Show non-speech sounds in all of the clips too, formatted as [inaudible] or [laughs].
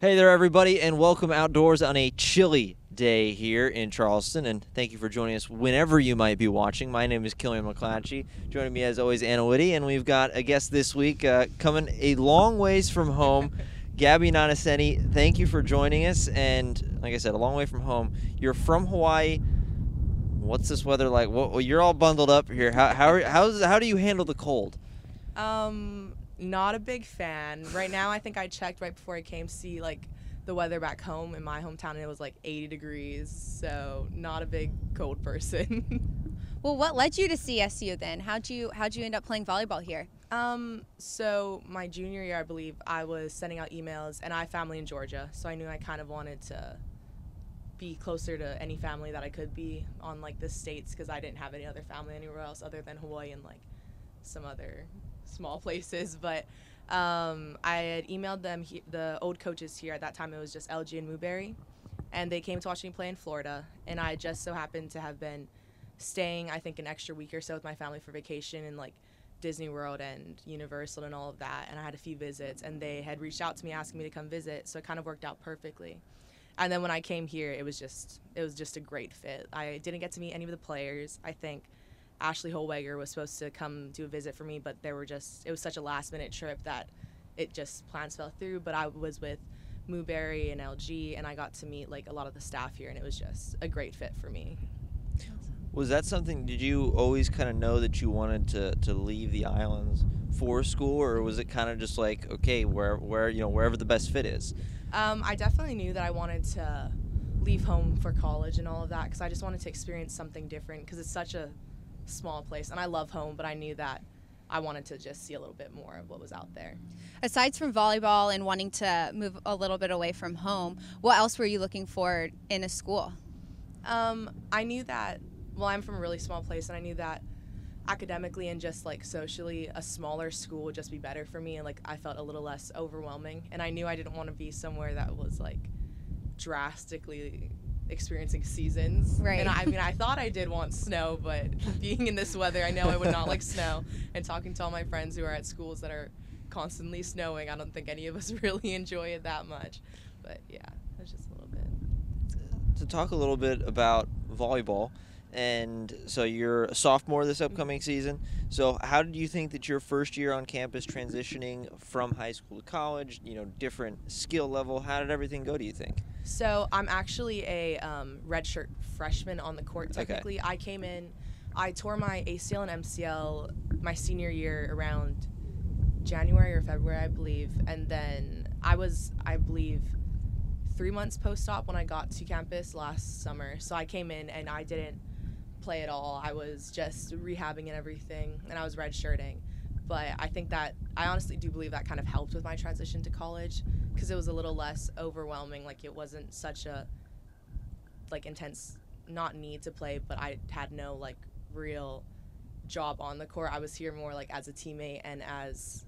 Hey there, everybody, and welcome outdoors on a chilly day here in Charleston. And thank you for joining us whenever you might be watching. My name is Killian McClatchy. Joining me, as always, Anna Whitty, and we've got a guest this week uh, coming a long ways from home. [laughs] Gabby Nanaseni, thank you for joining us. And like I said, a long way from home. You're from Hawaii. What's this weather like? Well, you're all bundled up here. How how how's, how do you handle the cold? Um, not a big fan. Right now, I think I checked right before I came to see like the weather back home in my hometown, and it was like 80 degrees. So not a big cold person. [laughs] well, what led you to CSU then? How'd you how'd you end up playing volleyball here? Um, so my junior year, I believe, I was sending out emails, and I have family in Georgia, so I knew I kind of wanted to be closer to any family that I could be on like the states because I didn't have any other family anywhere else other than Hawaii and like some other small places, but um, I had emailed them he- the old coaches here at that time. It was just LG and Mooberry, and they came to watch me play in Florida. And I just so happened to have been staying, I think, an extra week or so with my family for vacation in like Disney World and Universal and all of that. And I had a few visits, and they had reached out to me asking me to come visit, so it kind of worked out perfectly. And then when I came here, it was just it was just a great fit. I didn't get to meet any of the players. I think Ashley Holweger was supposed to come do a visit for me, but there were just it was such a last minute trip that it just plans fell through. But I was with Mooberry and LG, and I got to meet like a lot of the staff here, and it was just a great fit for me. Was that something? Did you always kind of know that you wanted to, to leave the islands for school, or was it kind of just like okay, where where you know wherever the best fit is? Um, I definitely knew that I wanted to leave home for college and all of that because I just wanted to experience something different because it's such a small place and I love home, but I knew that I wanted to just see a little bit more of what was out there. Aside from volleyball and wanting to move a little bit away from home, what else were you looking for in a school? Um, I knew that, well, I'm from a really small place and I knew that academically and just like socially, a smaller school would just be better for me. And like I felt a little less overwhelming. And I knew I didn't want to be somewhere that was like drastically experiencing seasons. Right. And I, I mean, I [laughs] thought I did want snow, but [laughs] being in this weather, I know I would not like snow. [laughs] And talking to all my friends who are at schools that are constantly snowing, I don't think any of us really enjoy it that much. But yeah, that's just a little bit. To talk a little bit about volleyball, and so you're a sophomore this upcoming season. So how did you think that your first year on campus transitioning from high school to college, you know, different skill level, how did everything go? Do you think? So I'm actually a um, redshirt freshman on the court. Technically, okay. I came in, I tore my ACL and MCL my senior year around January or February, I believe, and then I was, I believe, three months post-op when I got to campus last summer. So I came in and I didn't play at all. I was just rehabbing and everything, and I was redshirting. But I think that I honestly do believe that kind of helped with my transition to college because it was a little less overwhelming. Like it wasn't such a like intense not need to play, but I had no like real job on the court. I was here more like as a teammate and as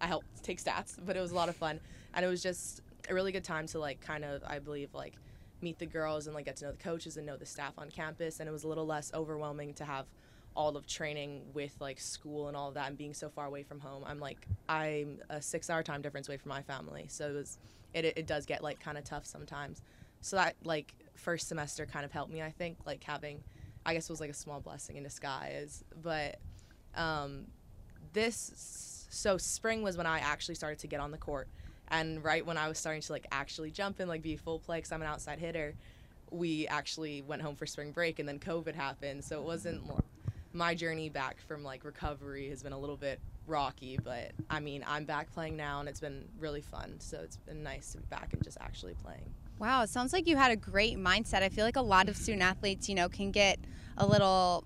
I helped take stats, but it was a lot of fun and it was just a really good time to like kind of I believe like meet the girls and like get to know the coaches and know the staff on campus and it was a little less overwhelming to have all of training with like school and all of that and being so far away from home. I'm like i'm a six hour time difference away from my family so it was it, it does get like kind of tough sometimes. So that like first semester kind of helped me i think like having i guess was like a small blessing in disguise but um this so spring was when i actually started to get on the court and right when I was starting to like actually jump and like be full play because I'm an outside hitter, we actually went home for spring break and then COVID happened. So it wasn't my journey back from like recovery has been a little bit rocky, but I mean, I'm back playing now and it's been really fun. So it's been nice to be back and just actually playing. Wow, it sounds like you had a great mindset. I feel like a lot of student athletes, you know, can get a little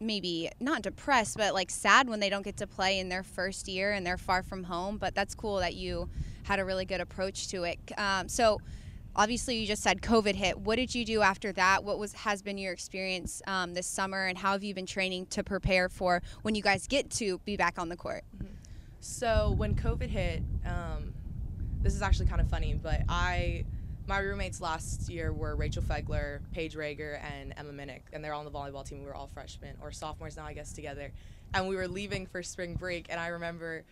maybe not depressed, but like sad when they don't get to play in their first year and they're far from home. But that's cool that you had a really good approach to it. Um, so obviously you just said covid hit. What did you do after that? What was has been your experience um, this summer and how have you been training to prepare for when you guys get to be back on the court? Mm-hmm. so when covid hit um, this is actually kind of funny but i my roommates last year were rachel fegler paige rager and emma minnick and they're all on the volleyball team. We were all freshmen or sophomores now i guess together. And we were leaving for spring break and i remember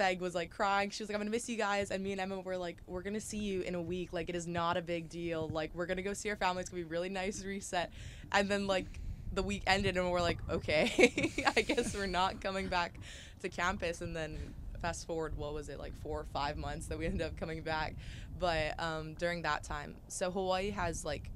Feg was like crying. She was like, "I'm gonna miss you guys," and me and Emma were like, "We're gonna see you in a week. Like, it is not a big deal. Like, we're gonna go see our family. It's gonna be really nice reset." And then like the week ended, and we're like, "Okay, [laughs] I guess we're not coming back to campus." And then fast forward, what was it like four or five months that we ended up coming back? But um, during that time, so Hawaii has like,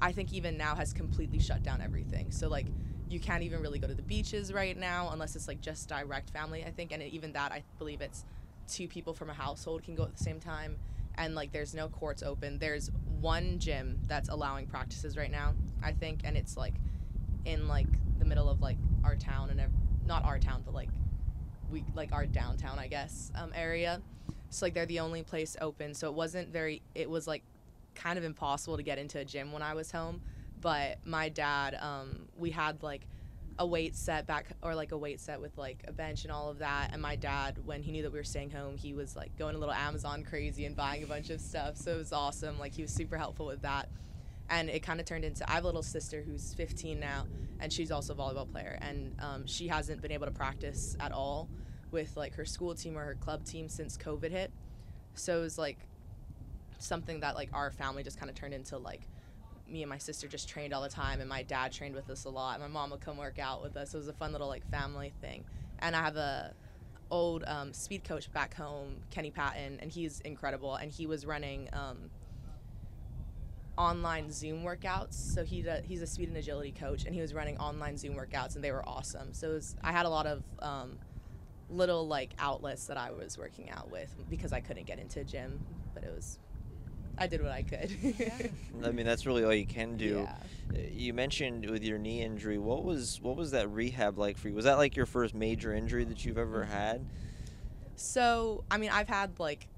I think even now has completely shut down everything. So like you can't even really go to the beaches right now unless it's like just direct family i think and even that i believe it's two people from a household can go at the same time and like there's no courts open. There's one gym that's allowing practices right now i think and it's like in like the middle of like our town and not our town but like we like our downtown i guess um, area. So like they're the only place open. So it wasn't very it was like kind of impossible to get into a gym when i was home but my dad um, we had like a weight set back or like a weight set with like a bench and all of that and my dad when he knew that we were staying home he was like going a little amazon crazy and buying a bunch of stuff so it was awesome like he was super helpful with that. And it kind of turned into i have a little sister who's 15 now and she's also a volleyball player and um, she hasn't been able to practice at all with like her school team or her club team since covid hit. So it was like something that like our family just kind of turned into like me and my sister just trained all the time, and my dad trained with us a lot. My mom would come work out with us. It was a fun little like family thing. And I have a old um, speed coach back home, Kenny Patton, and he's incredible. And he was running um, online Zoom workouts. So he he's a speed and agility coach, and he was running online Zoom workouts, and they were awesome. So was, I had a lot of um, little like outlets that I was working out with because I couldn't get into a gym, but it was I did what I could. I mean, that's really all you can do. Yeah. You mentioned with your knee injury. What was what was that rehab like for you? Was that like your first major injury that you've ever mm-hmm. had? So, I mean, I've had like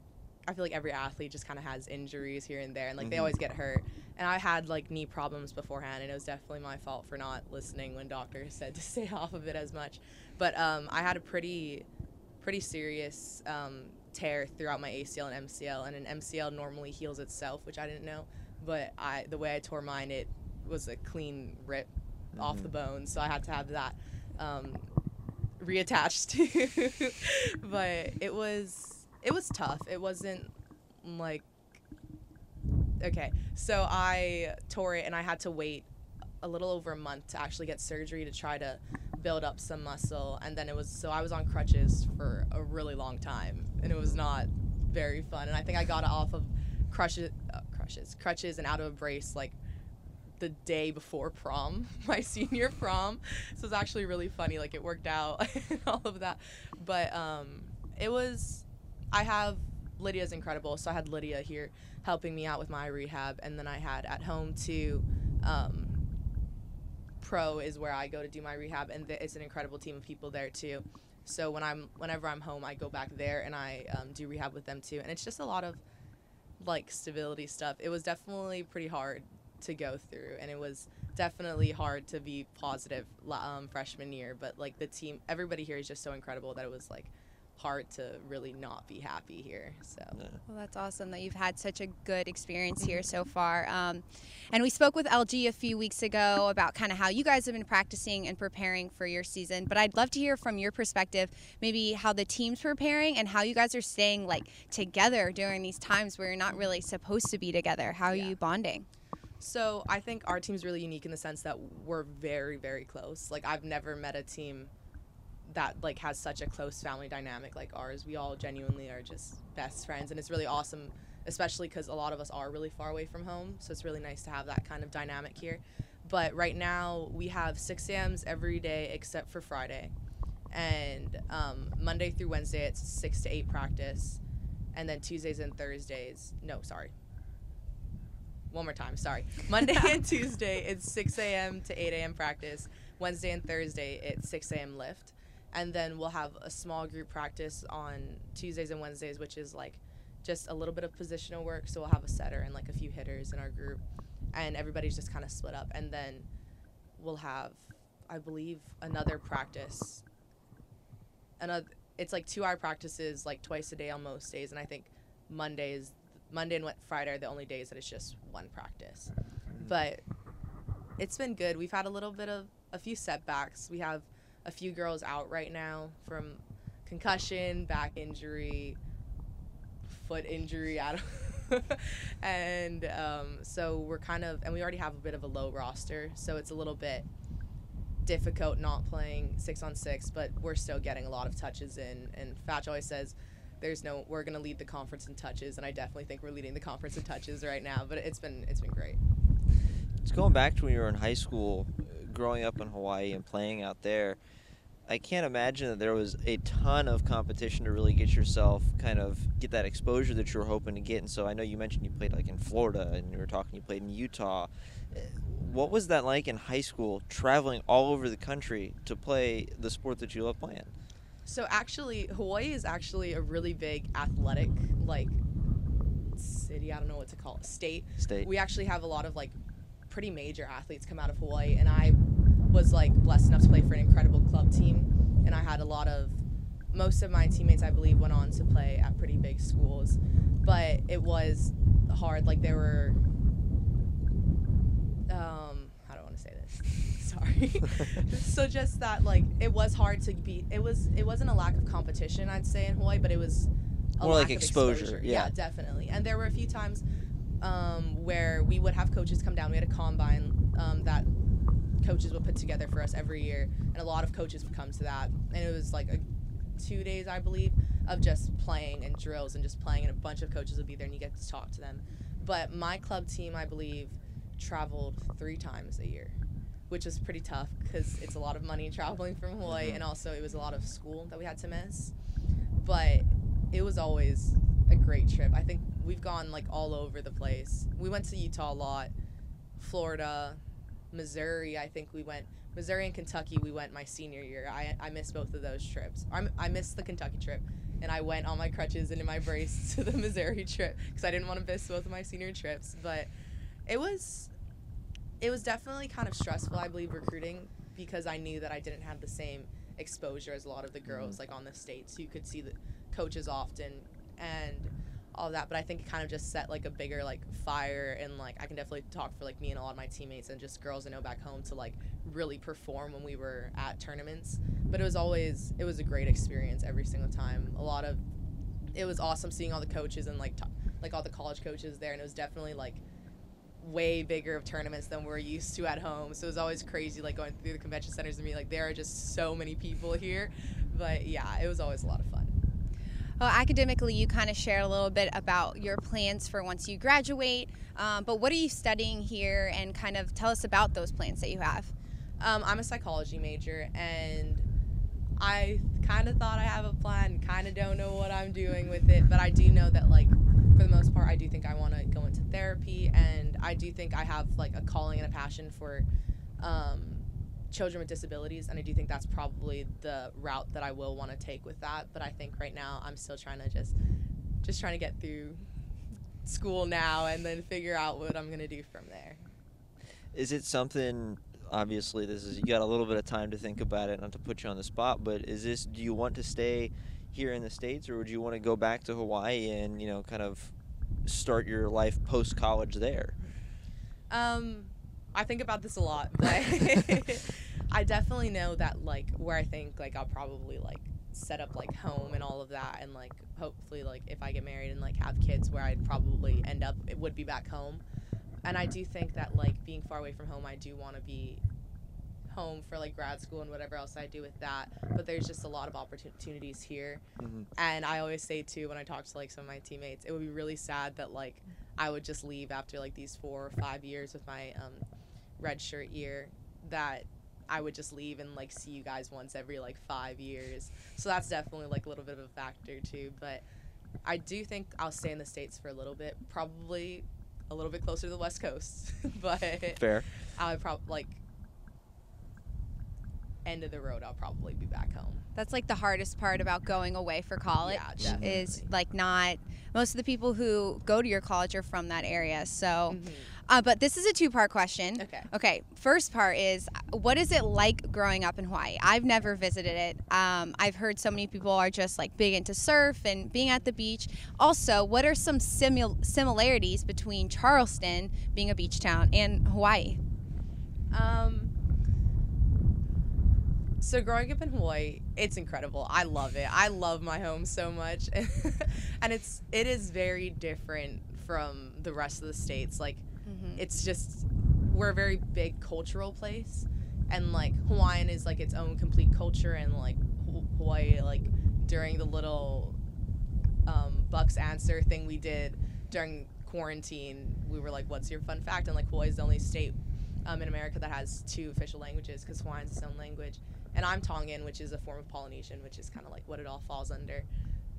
I feel like every athlete just kind of has injuries here and there, and like mm-hmm. they always get hurt. And I had like knee problems beforehand, and it was definitely my fault for not listening when doctors said to [laughs] stay off of it as much. But um, I had a pretty, pretty serious um, tear throughout my ACL and MCL, and an MCL normally heals itself, which I didn't know. But I, the way I tore mine, it was a clean rip mm-hmm. off the mm-hmm. bone, so I had to have that um, reattached. [laughs] but it was it was tough. It wasn't like okay. So I tore it, and I had to wait a little over a month to actually get surgery to try to build up some muscle and then it was so I was on crutches for a really long time and it was not very fun and I think I got off of crutches uh, crutches crutches and out of a brace like the day before prom [laughs] my senior prom so it's actually really funny like it worked out [laughs] and all of that but um it was I have Lydia's incredible so I had Lydia here helping me out with my rehab and then I had at home too um, Pro is where I go to do my rehab, and th- it's an incredible team of people there too. So when I'm whenever I'm home, I go back there and I um, do rehab with them too, and it's just a lot of like stability stuff. It was definitely pretty hard to go through, and it was definitely hard to be positive um, freshman year. But like the team, everybody here is just so incredible that it was like hard to really not be happy here. So, yeah. well, that's awesome that you've had such a good experience here so far. Um, and we spoke with LG a few weeks ago about kind of how you guys have been practicing and preparing for your season. But I'd love to hear from your perspective, maybe how the team's preparing and how you guys are staying like together during these times where you're not really supposed to be together. How are yeah. you bonding? So I think our team's really unique in the sense that we're very, very close. Like I've never met a team that like has such a close family dynamic like ours. We all genuinely are just best friends, and it's really awesome, especially because a lot of us are really far away from home. So it's really nice to have that kind of dynamic here. But right now we have 6 a.m.s every day except for Friday, and um, Monday through Wednesday it's six to eight practice, and then Tuesdays and Thursdays. No, sorry. One more time, sorry. [laughs] Monday and Tuesday it's 6 a.m. to 8 a.m. practice. Wednesday and Thursday it's 6 a.m. lift and then we'll have a small group practice on Tuesdays and Wednesdays, which is like just a little bit of positional work. So we'll have a setter and like a few hitters in our group, and everybody's just kind of split up. And then we'll have, I believe, another practice. Another, it's like two-hour practices, like twice a day on most days, and I think Mondays, Monday and Friday are the only days that it's just one practice. But it's been good. We've had a little bit of a few setbacks. We have a few girls out right now from concussion, back injury, foot injury, I don't [laughs] and um, so we're kind of, and we already have a bit of a low roster, so it's a little bit difficult not playing six on six, but we're still getting a lot of touches in. And Fatch always says, "There's no, we're gonna lead the conference in touches," and I definitely think we're leading the conference in touches right now. But it's been, it's been great. It's going back to when you were in high school, growing up in Hawaii and playing out there. I can't imagine that there was a ton of competition to really get yourself kind of get that exposure that you were hoping to get. And so I know you mentioned you played like in Florida and you were talking you played in Utah. Eh, what was that like in high school, traveling all over the country to play the sport that you love playing? So actually, Hawaii is actually a really big athletic like city. I don't know what to call it. State. State. We actually have a lot of like pretty major athletes come out of Hawaii, and I was like blessed enough to play for an incredible club team, and I had a lot of most of my teammates I believe went on to play at pretty big schools, but it was hard. Like there were, um, I want to say this? [laughs] Sorry. [laughs] so just that like it was hard to be. It was it wasn't a lack of competition I'd say in Hawaii, but it was a more lack like of exposure. Yeah. yeah, definitely. And there were a few times um, where we would have coaches come down. We had a combine um, that coaches would put together for us every year, and a lot of coaches would come to that. And it was like a two days, I believe, of just playing and drills and just playing, and a bunch of coaches would be there, and you get to talk to them. But my club team, I believe, traveled three times a year, which was pretty tough because it's a lot of money [laughs] traveling from Hawaii, Mhm. and also it was a lot of school that we had to miss. But it was always a great trip. I think we've gone like all over the place. We went to Utah a lot, Florida, Missouri. I think we went Missouri and Kentucky. We went my senior year. I I missed both of those trips. I'm, I missed the Kentucky trip, and I went on my crutches and in my brace [laughs] to the Missouri trip because I didn't want to miss both of my senior trips. But it was it was definitely kind of stressful. I believe recruiting because I knew that I didn't have the same exposure as a lot of the mm-hmm. girls like on the states. You could see the coaches often and all that but i think it kind of just set like a bigger like fire and like i can definitely talk for like me and a lot of my teammates and just girls i know back home to like really perform when we were at tournaments. But it was always it was a great experience every single time. A lot of it was awesome seeing all the coaches and like t- like all the college coaches there and it was definitely like way bigger of tournaments than we're used to at home. So it was always crazy like going through the convention centers and be like there are just so many people here. But yeah it was always a lot of fun Well, academically, you kind of shared a little bit about your plans for once you graduate. Um, but what are you studying here, and kind of tell us about those plans that you have? Um, I'm a psychology major, and I kind of thought I have a plan, kind of don't know what I'm doing with it, but I do know that, like, for the most part, I do think I want to go into therapy, and I do think I have, like, a calling and a passion for um, children with disabilities, and I do think that's probably the route that I will want to take with that. But I think right now I'm still trying to just, just trying to get through school now and then figure out what I'm gonna do from there. Is it something? Obviously, this is you got a little bit of time to think about it, not to put you on the spot. But is this? Do you want to stay here in the states, or would you want to go back to Hawaii and you know kind of start your life post college there? Um, I think about this a lot, but [laughs] [laughs] I definitely know that like where I think like I'll probably like set up like home and all of that, and like hopefully like if I get married and like have kids, where I'd probably end up it would be back home. And I do think that like being far away from home, I do want to be home for like grad school and whatever else I do with that. But there's just a lot of opportunities here. Mm-hmm. And I always say too when I talk to like some of my teammates, it would be really sad that like I would just leave after like these four or five years with my um, red shirt year that I would just leave and like see you guys once every like five years. So that's definitely like a little bit of a factor too. But I do think I'll stay in the states for a little bit, probably a little bit closer to the west coast. [laughs] but Fair. I would probably like end of the road. I'll probably be back home. That's like the hardest part about going away for college Yeah, is like not most of the people who go to your college are from that area. So, Mhm. uh, but this is a two part question. Okay. Okay, first part is what is it like growing up in Hawaii? I've never visited it. Um, I've heard so many people are just like big into surf and being at the beach. Also, what are some simil- similarities between Charleston, being a beach town, and Hawaii? Um, So growing up in Hawaii, it's incredible. I love it. I love my home so much, [laughs] and it's it is very different from the rest of the states. Like, Mhm. it's just we're a very big cultural place, and like Hawaiian is like its own complete culture, and like Hawaii, like during the little um, Bucks answer thing we did during quarantine, we were like, "What's your fun fact?" And like Hawaii is the only state um, in America that has two official languages because Hawaiian's its own language, and I'm Tongan, which is a form of Polynesian, which is kind of like what it all falls under,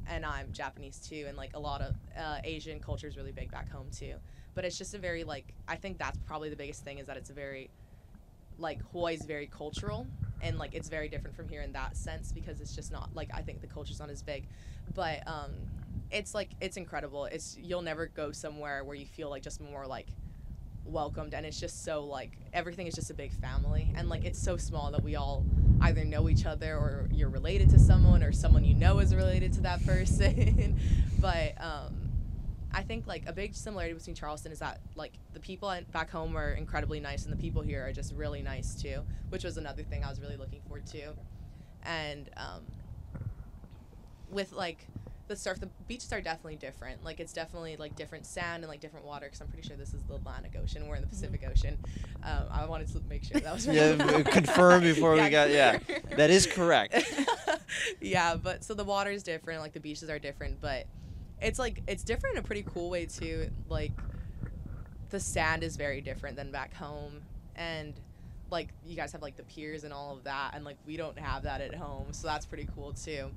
and I'm Japanese too, and like a lot of uh, Asian culture is really big back home too. But it's just a very like I think that's probably the biggest thing is that it's a very like Hawaii's very cultural and like it's very different from here in that sense because it's just not like I think the culture's not as big, but um, it's like it's incredible. It's you'll never go somewhere where you feel like just more like welcomed and it's just so like everything is just a big family and like it's so small that we all either know each other or you're related to someone or someone you know is related to that [laughs] person but um I think like a big similarity between Charleston is that like the people back home are incredibly nice and the people here are just really nice too, which was another thing I was really looking forward to. And um, with like the surf, the beaches are definitely different. Like it's definitely like different sand and like different water because I'm pretty sure this is the Atlantic Ocean. We're in the Pacific Ocean. Um, I wanted to make sure that was [laughs] right. Yeah, confirm before we got- yeah. That is correct. [laughs] yeah, but so the water is different, like the beaches are different, but it's like it's different in a pretty cool way too. Like the sand is very different than back home, and like you guys have like the piers and all of that, and like we don't have that at home, so that's pretty cool too.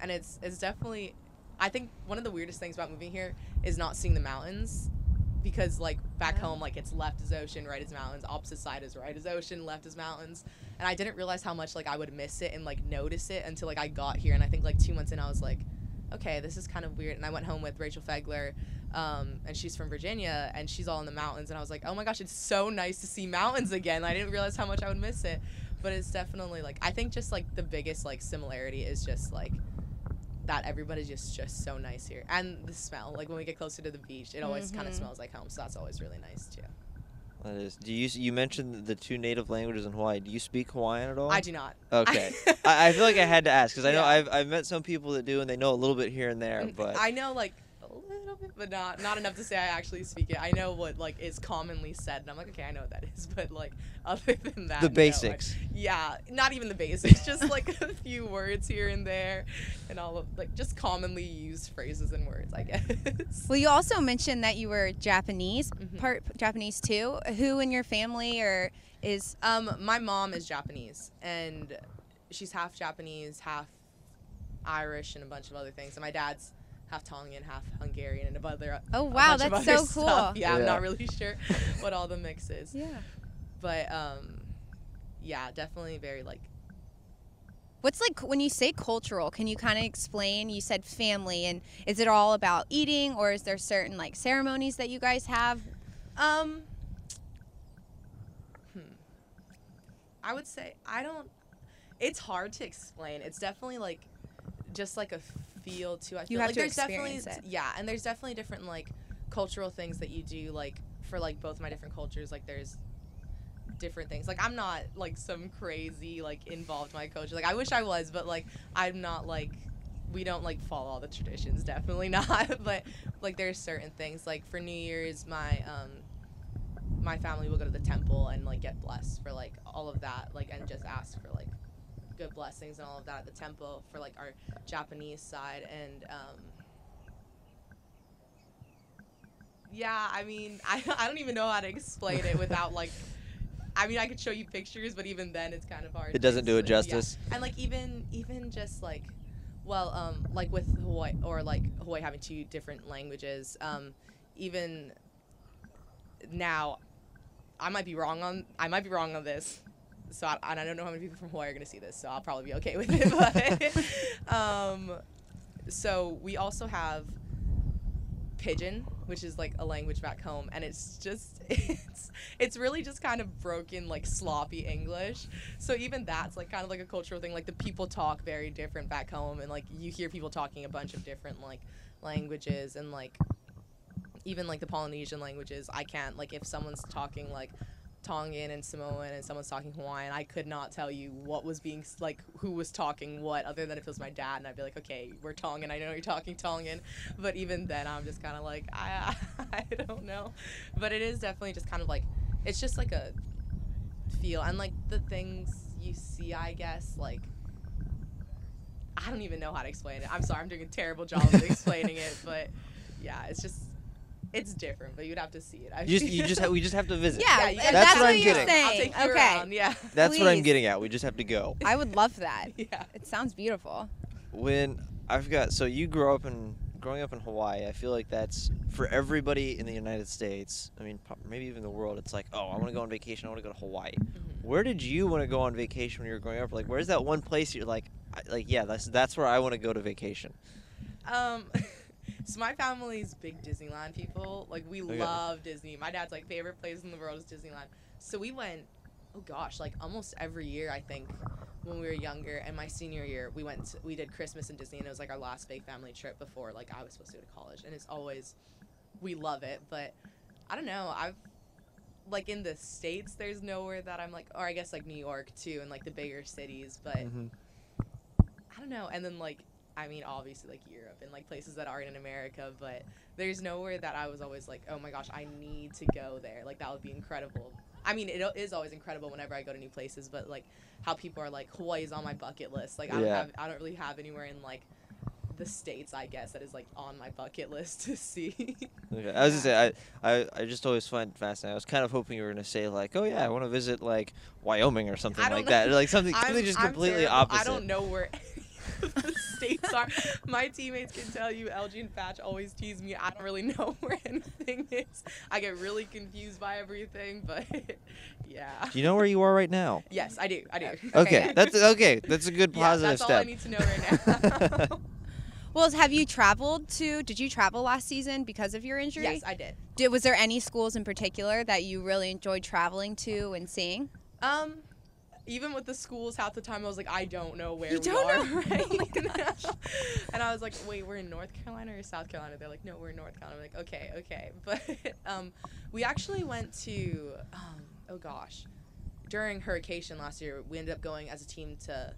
And it's it's definitely, I think one of the weirdest things about moving here is not seeing the mountains. Because like back Yeah. home, like it's left is ocean, right is mountains, opposite side is right is ocean, left is mountains, and I didn't realize how much like I would miss it and like notice it until like I got here, and I think like two months in, I was like, okay, this is kind of weird. And I went home with Rachel Fegler, um, and she's from Virginia, and she's all in the mountains. And I was like, oh my gosh, it's so nice to see mountains again. I didn't realize how much I would miss it, but it's definitely like I think just like the biggest like similarity is just like that everybody's just just so nice here, and the smell. Like when we get closer to the beach, it always kind of mm-hmm. smells like home, so that's always really nice too. That is. Do you you mentioned the two native languages in Hawaii? Do you speak Hawaiian at all? I do not. Okay. [laughs] I, I feel like I had to ask because I know Yeah. I've I've met some people that do and they know a little bit here and there, but I know like a little bit, but not not enough to say I actually speak it. I know what like is commonly said, and I'm like, okay, I know what that is, [laughs] but like other than that, the no, I- basics. yeah, not even the basics, [laughs] just like a few words here and there, and all of like just commonly used phrases and words, I guess. Well, you also mentioned that you were Japanese, Mhm. part Japanese too. Who in your family or is Um, my mom is Japanese, and she's half Japanese, half Irish, and a bunch of other things. And my dad's half Tongan, half Hungarian, and a other. Oh wow, bunch that's other so [laughs] stuff. cool. Yeah, I'm not really sure [laughs] what all the mix is, Yeah. but um, yeah, definitely very like. What's like when you say cultural? Can you kind of explain? You said family, and is it all about eating, or is there certain like ceremonies that you guys have? Um. Hmm. I would say I don't. It's hard to explain. It's definitely like, just like a feel to. I feel have like to there's definitely it. yeah, and there's definitely different like cultural things that you do like for like both my different cultures. Like there's different things. Like I'm not like some crazy like involved my culture. Like I wish I was, but like I'm not like we don't like follow all the traditions. [laughs] Definitely not. [laughs] but like there's certain things like for New Year's my um my family will go to the temple and like get blessed for like all of that like and just ask for like good blessings and all of that at the temple for like our Japanese side and um yeah I mean [laughs] I, I don't even know how to explain it without like I mean I could show you pictures but even then it's kind of hard it doesn't do it explain. Yeah. justice. and like even even just like well um like with hawaii or like hawaii having two different languages um even now i might be wrong on i might be wrong on this so I, and i don't know how many people from hawaii are going to see this so i'll probably be okay with it [laughs] but um so we also have pidgin which is like a language back home and it's just [laughs] it's it's really just kind of broken like sloppy english. So even that's like kind of like a cultural thing like the people talk very different back home and like you hear people talking a bunch of different like languages and like even like the polynesian languages i can't like if someone's talking like Tongan and Samoan and someone's talking Hawaiian, I could not tell you what was being like who was talking what other than if it was my dad and I'd be like, okay, we're Tongan, I know you're talking Tongan, but even then I'm just kind of like I [laughs] I don't know, but it is definitely just kind of like it's just like a feel and like the things you see, I guess like. I don't even know how to explain it. I'm sorry, I'm doing a terrible job of [laughs] explaining it, but yeah, it's just it's different. But you'd have to see it. I You just, you just, ha- we just have to visit. Yeah, you That's that's, what what, I'm getting. saying. I'll take you okay, around. Yeah. That's what I'm getting at. We just have to go. I would love that. [laughs] Yeah. It sounds beautiful. when I've got so you grew up in growing up in Hawaii, I feel like that's for everybody in the United States. I mean, maybe even the world. It's like, oh, I want to go on vacation. I want to go to Hawaii. Where did you want to go on vacation when you were growing up? Like, where's that one place you're like, like, yeah, that's that's where I want to go to vacation. Um, [laughs] so my family's big Disneyland people. Like we Okay. love Disney. My dad's like favorite place in the world is Disneyland. So we went. Oh gosh, like almost every year I think when we were younger. And my senior year we went. To, we did Christmas in Disney, and it was like our last big family trip before like I was supposed to go to college. And it's always, we love it. But I don't know. I've like in the states, there's nowhere that I'm like, or I guess like New York too, and like the bigger cities. But Mhm. I don't know. And then like I mean obviously like Europe and like places that aren't in America, but there's nowhere that I was always like, oh my gosh, I need to go there. Like that would be incredible. I mean, it is always incredible whenever I go to new places, but like how people are like Hawaii is on my bucket list. Like I don't Yeah. have I don't really have anywhere in like the states, I guess, that is like on my bucket list [laughs] to see. Okay. I was gonna say I, I I just always find it fascinating. I was kind of hoping you were gonna say like, oh yeah, I want to visit like Wyoming or something like know. that, like something [laughs] something just completely terrible. opposite. I don't know where [laughs] the states are. My teammates can tell you, LG and Fatch always tease me. I don't really [laughs] know where anything is. I get really confused by everything, but [laughs] yeah. Do you know where you are right now? Yes, I do. I do. Okay, that's okay. That's a good yeah, positive that's all I step. need to know right now. Well, have you traveled to? Did you travel last season because of your injury? yes, I did. Did, was there any schools in particular that you really enjoyed traveling to and seeing? Um, even with the schools, half the time I was like, I don't know where You we don't are know, [laughs] right now. [laughs] and I was like, wait, we're in North Carolina or South Carolina? They're like, no, we're in North Carolina. I'm like, okay, okay. [laughs] But um, we actually went to, um, oh gosh, during Hurricane last year, we ended up going as a team to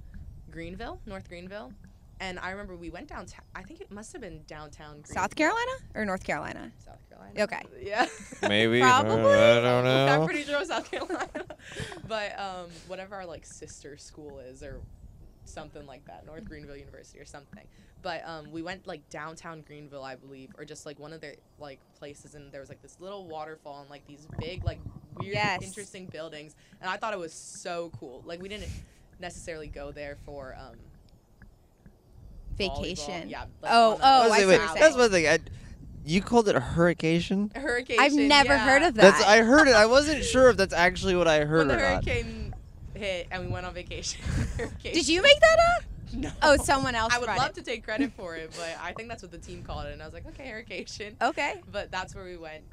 Greenville, North Greenville. And I remember we went downtown. I think it must have been downtown Greenville. South Carolina or North Carolina? South Carolina. Okay. Yeah. [laughs] Maybe Probably. I don't know. [laughs] I'm know. [laughs] pretty sure it was South Carolina. but um, whatever our like sister school is or something like that, North Greenville University or something. But um, we went like downtown Greenville, I believe, or just like one of the like places, and there was like this little waterfall and like these big like weird, Yes. interesting buildings, and I thought it was so cool. Like we didn't necessarily go there for um, volleyball. Vacation. Yeah. Like, Oh, oh, I was I like, see wait, what that's one thing. I, you called it a hurricane. Hurricane. I've never yeah. heard of that. That's I heard it. I wasn't sure if that's actually what I heard when the or not. hurricane hit and we went on vacation. [laughs] Did you make that up? [laughs] No. Oh, someone else. I would love it. to take credit for it, but I think that's what the team called it, and I was like, okay, hurricane. [laughs] Okay. But that's where we went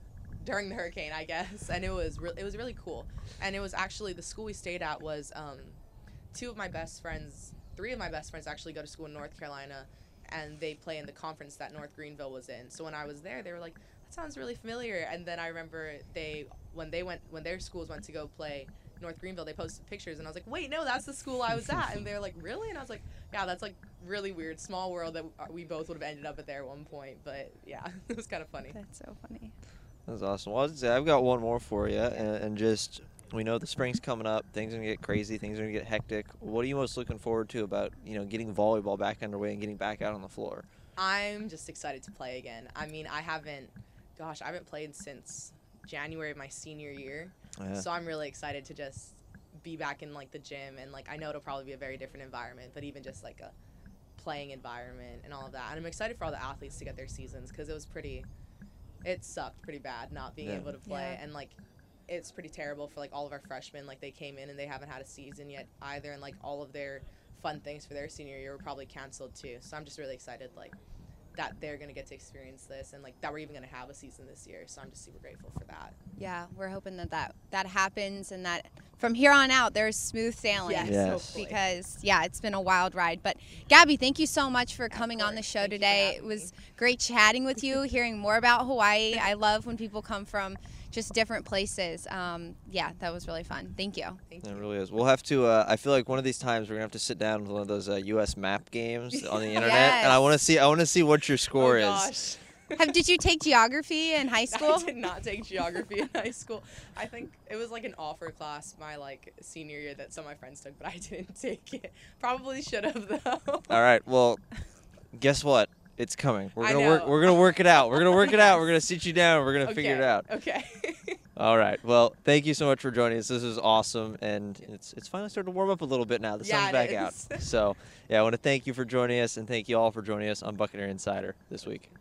during the hurricane, I guess, and it was re- it was really cool. And it was actually the school we stayed at was um, two of my best friends, three of my best friends actually go to school in North Carolina, and they play in the conference that North Greenville was in. So when I was there, they were like, that sounds really familiar. And then I remember they when they went when their schools went to go play. North Greenville, they posted pictures, and I was like, "Wait, no, that's the school I was at." And they're like, "Really?" And I was like, "Yeah, that's like really weird, small world that we both would have ended up at there at one point." But yeah, [laughs] it was kind of funny. That's so funny. That's awesome. Well, I was gonna say, I've got one more for you, and, and just we know the spring's coming up. Things are gonna get crazy. Things are gonna get hectic. What are you most looking forward to about you know getting volleyball back underway and getting back out on the floor? I'm just excited to play again. I mean, I haven't, gosh, I haven't played since January of my senior year. Yeah. So I'm really excited to just be back in like the gym and like I know it'll probably be a very different environment, but even just like a playing environment and all of that. And I'm excited for all the athletes to get their seasons because it was pretty, it sucked pretty bad not being Yeah. able to play Yeah. and like. It's pretty terrible for like all of our freshmen. Like they came in and they haven't had a season yet either, and like all of their fun things for their senior year were probably canceled too. So I'm just really excited. Like that they're gonna get to experience this and like that we're even gonna have a season this year. So I'm just super grateful for that. Yeah, we're hoping that that, that happens and that from here on out there's smooth sailing. Yes, Yes. Because yeah, it's been a wild ride. But Gabby, thank you so much for coming on the show Thank today. It was me. great chatting with you, hearing more about Hawaii. [laughs] I love when people come from just different places. Um, yeah, that was really fun. Thank you. Thank It you. really is. We'll have to. Uh, I feel like one of these times we're gonna have to sit down with one of those uh, U.S. map games on the [laughs] internet, and I want to see. I want to see what your score oh, is. gosh. [laughs] Have, did you take geography in high [laughs] school? I did not take geography in high school. I think it was like an offer class my like senior year that some of my friends took, but I didn't take it. Probably should have though. All right. Well, guess what? It's coming. We're gonna work. We're gonna work it out. We're gonna work it out. We're gonna [laughs] sit you down. We're gonna figure it out. Okay. [laughs] All right. Well, thank you so much for joining us. This is awesome, and it's it's finally starting to warm up a little bit now. The Yeah, sun's back out. So yeah, I want to thank you for joining us, and thank you all for joining us on Buccaneer Insider this week.